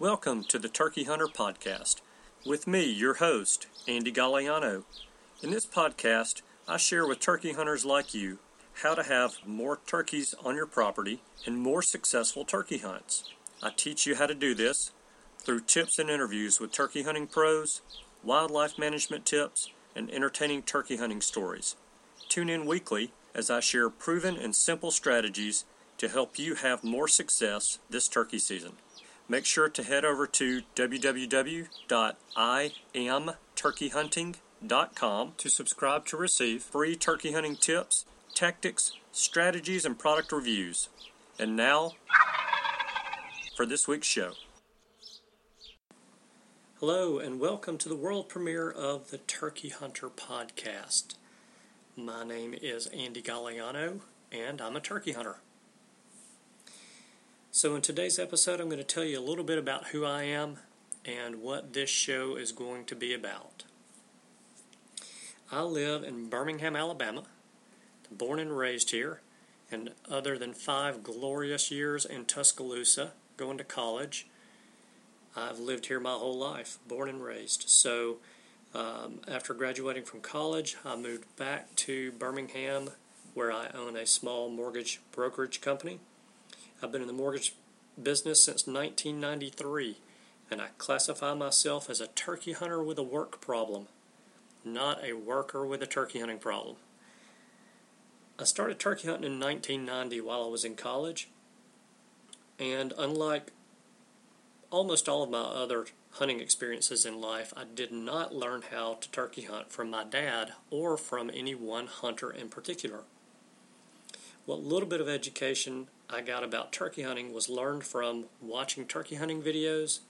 Welcome to the Turkey Hunter Podcast with me, your host, Andy Galliano. In this podcast, I share with turkey hunters like you how to have more turkeys on your property and more successful turkey hunts. I teach you how to do this through tips and interviews with turkey hunting pros, wildlife management tips, and entertaining turkey hunting stories. Tune in weekly as I share proven and simple strategies to help you have more success this turkey season. Make sure to head over to www.iamturkeyhunting.com to subscribe to receive free turkey hunting tips, tactics, strategies, and product reviews. And now for this week's show. Hello, and welcome to the world premiere of the Turkey Hunter podcast. My name is Andy Galliano, and I'm a turkey hunter. So, in today's episode, I'm going to tell you a little bit about who I am and what this show is going to be about. I live in Birmingham, Alabama, born and raised here, and other than five glorious years in Tuscaloosa going to college, I've lived here my whole life, born and raised. So, um, after graduating from college, I moved back to Birmingham, where I own a small mortgage brokerage company I've been in the mortgage business since 1993, and I classify myself as a turkey hunter with a work problem, not a worker with a turkey hunting problem. I started turkey hunting in 1990 while I was in college, and unlike almost all of my other hunting experiences in life, I did not learn how to turkey hunt from my dad or from any one hunter in particular. What little bit of education I got about turkey hunting was learned from watching turkey hunting videos,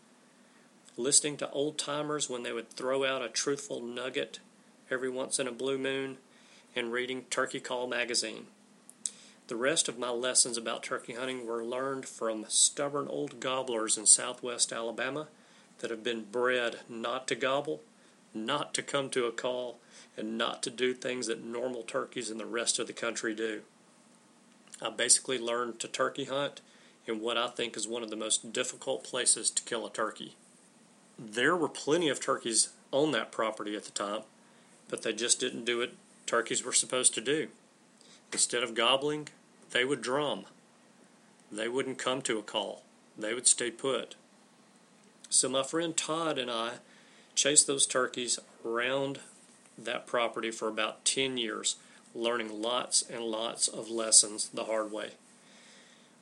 listening to old timers when they would throw out a truthful nugget every once in a blue moon, and reading Turkey Call magazine. The rest of my lessons about turkey hunting were learned from stubborn old gobblers in southwest Alabama that have been bred not to gobble, not to come to a call, and not to do things that normal turkeys in the rest of the country do. I basically learned to turkey hunt in what I think is one of the most difficult places to kill a turkey. There were plenty of turkeys on that property at the time, but they just didn't do what turkeys were supposed to do. Instead of gobbling, they would drum. They wouldn't come to a call, they would stay put. So my friend Todd and I chased those turkeys around that property for about 10 years learning lots and lots of lessons the hard way.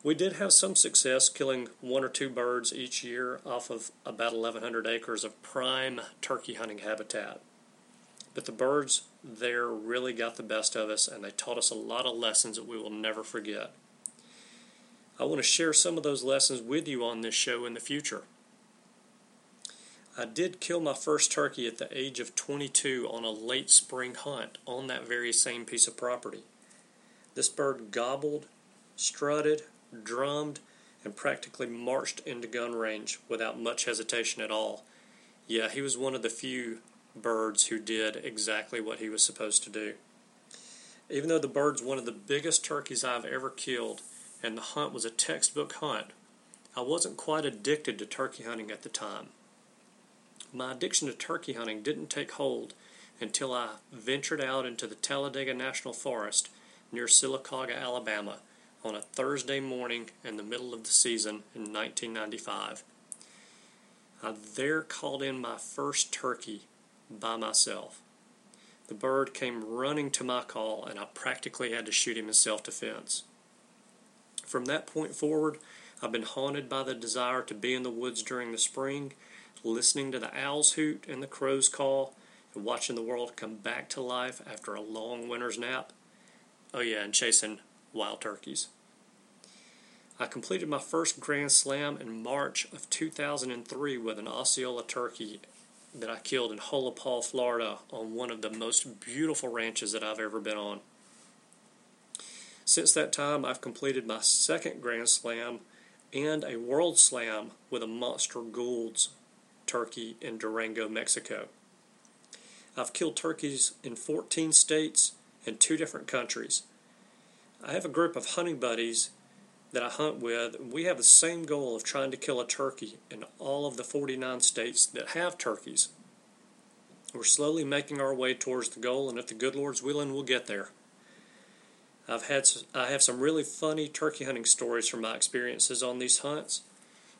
We did have some success killing one or two birds each year off of about 1,100 acres of prime turkey hunting habitat. But the birds there really got the best of us and they taught us a lot of lessons that we will never forget. I want to share some of those lessons with you on this show in the future. I did kill my first turkey at the age of 22 on a late spring hunt on that very same piece of property. This bird gobbled, strutted, drummed, and practically marched into gun range without much hesitation at all. Yeah, he was one of the few birds who did exactly what he was supposed to do. Even though the bird's one of the biggest turkeys I've ever killed, and the hunt was a textbook hunt, I wasn't quite addicted to turkey hunting at the time. My addiction to turkey hunting didn't take hold until I ventured out into the Talladega National Forest near Sylacauga, Alabama, on a Thursday morning in the middle of the season in 1995. I there called in my first turkey by myself. The bird came running to my call, and I practically had to shoot him in self defense. From that point forward, I've been haunted by the desire to be in the woods during the spring listening to the owls hoot and the crows call, and watching the world come back to life after a long winter's nap. Oh, yeah, and chasing wild turkeys. I completed my first Grand Slam in March of 2003 with an Osceola turkey that I killed in Paul, Florida, on one of the most beautiful ranches that I've ever been on. Since that time, I've completed my second Grand Slam and a World Slam with a Monster Gould's turkey in Durango, Mexico. I've killed turkeys in 14 states and two different countries. I have a group of hunting buddies that I hunt with, and we have the same goal of trying to kill a turkey in all of the 49 states that have turkeys. We're slowly making our way towards the goal, and if the good Lord's willing, we'll get there. I've had I have some really funny turkey hunting stories from my experiences on these hunts.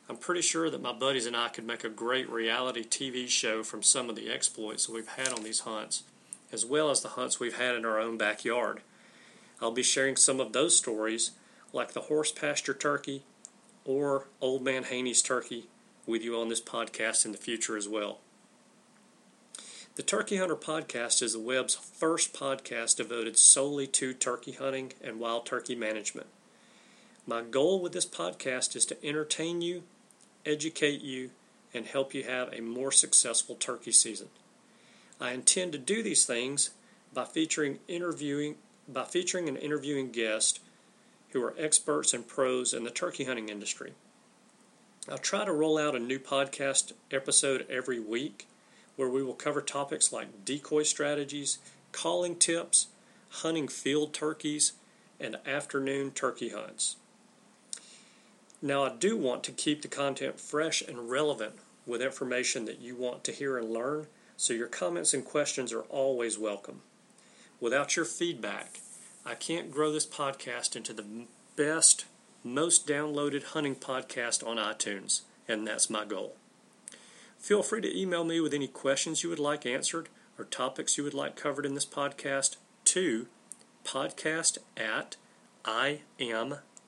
I'm pretty sure that my buddies and I could make a great reality TV show from some of the exploits we've had on these hunts, as well as the hunts we've had in our own backyard. I'll be sharing some of those stories, like the horse pasture turkey or Old Man Haney's turkey, with you on this podcast in the future as well. The Turkey Hunter Podcast is the web's first podcast devoted solely to turkey hunting and wild turkey management. My goal with this podcast is to entertain you, educate you, and help you have a more successful turkey season. I intend to do these things by featuring interviewing by featuring and interviewing guests who are experts and pros in the turkey hunting industry. I'll try to roll out a new podcast episode every week where we will cover topics like decoy strategies, calling tips, hunting field turkeys, and afternoon turkey hunts. Now, I do want to keep the content fresh and relevant with information that you want to hear and learn, so your comments and questions are always welcome. Without your feedback, I can't grow this podcast into the best, most downloaded hunting podcast on iTunes, and that's my goal. Feel free to email me with any questions you would like answered or topics you would like covered in this podcast to podcast at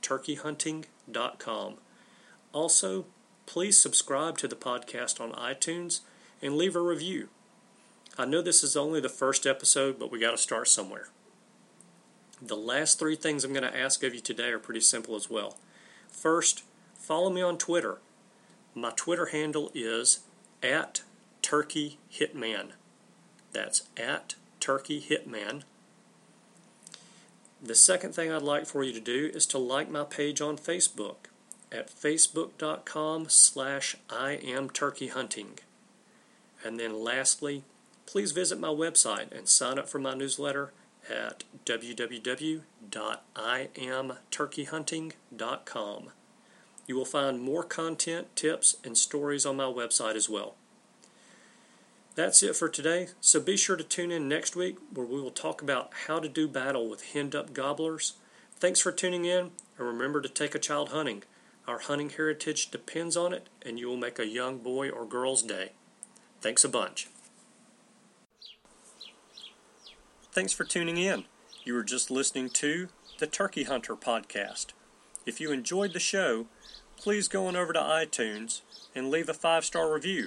iamturkeyhunting.com. Also, please subscribe to the podcast on iTunes and leave a review. I know this is only the first episode, but we got to start somewhere. The last three things I'm going to ask of you today are pretty simple as well. First, follow me on Twitter. My Twitter handle is at Turkey Hitman. That's at Turkey Hitman. The second thing I'd like for you to do is to like my page on Facebook at facebook.com slash I am turkey hunting. And then lastly, please visit my website and sign up for my newsletter at www.iamturkeyhunting.com. You will find more content, tips, and stories on my website as well. That's it for today, so be sure to tune in next week where we will talk about how to do battle with henned up gobblers. Thanks for tuning in, and remember to take a child hunting. Our hunting heritage depends on it, and you will make a young boy or girl's day. Thanks a bunch. Thanks for tuning in. You were just listening to the Turkey Hunter podcast. If you enjoyed the show, please go on over to iTunes and leave a five star review.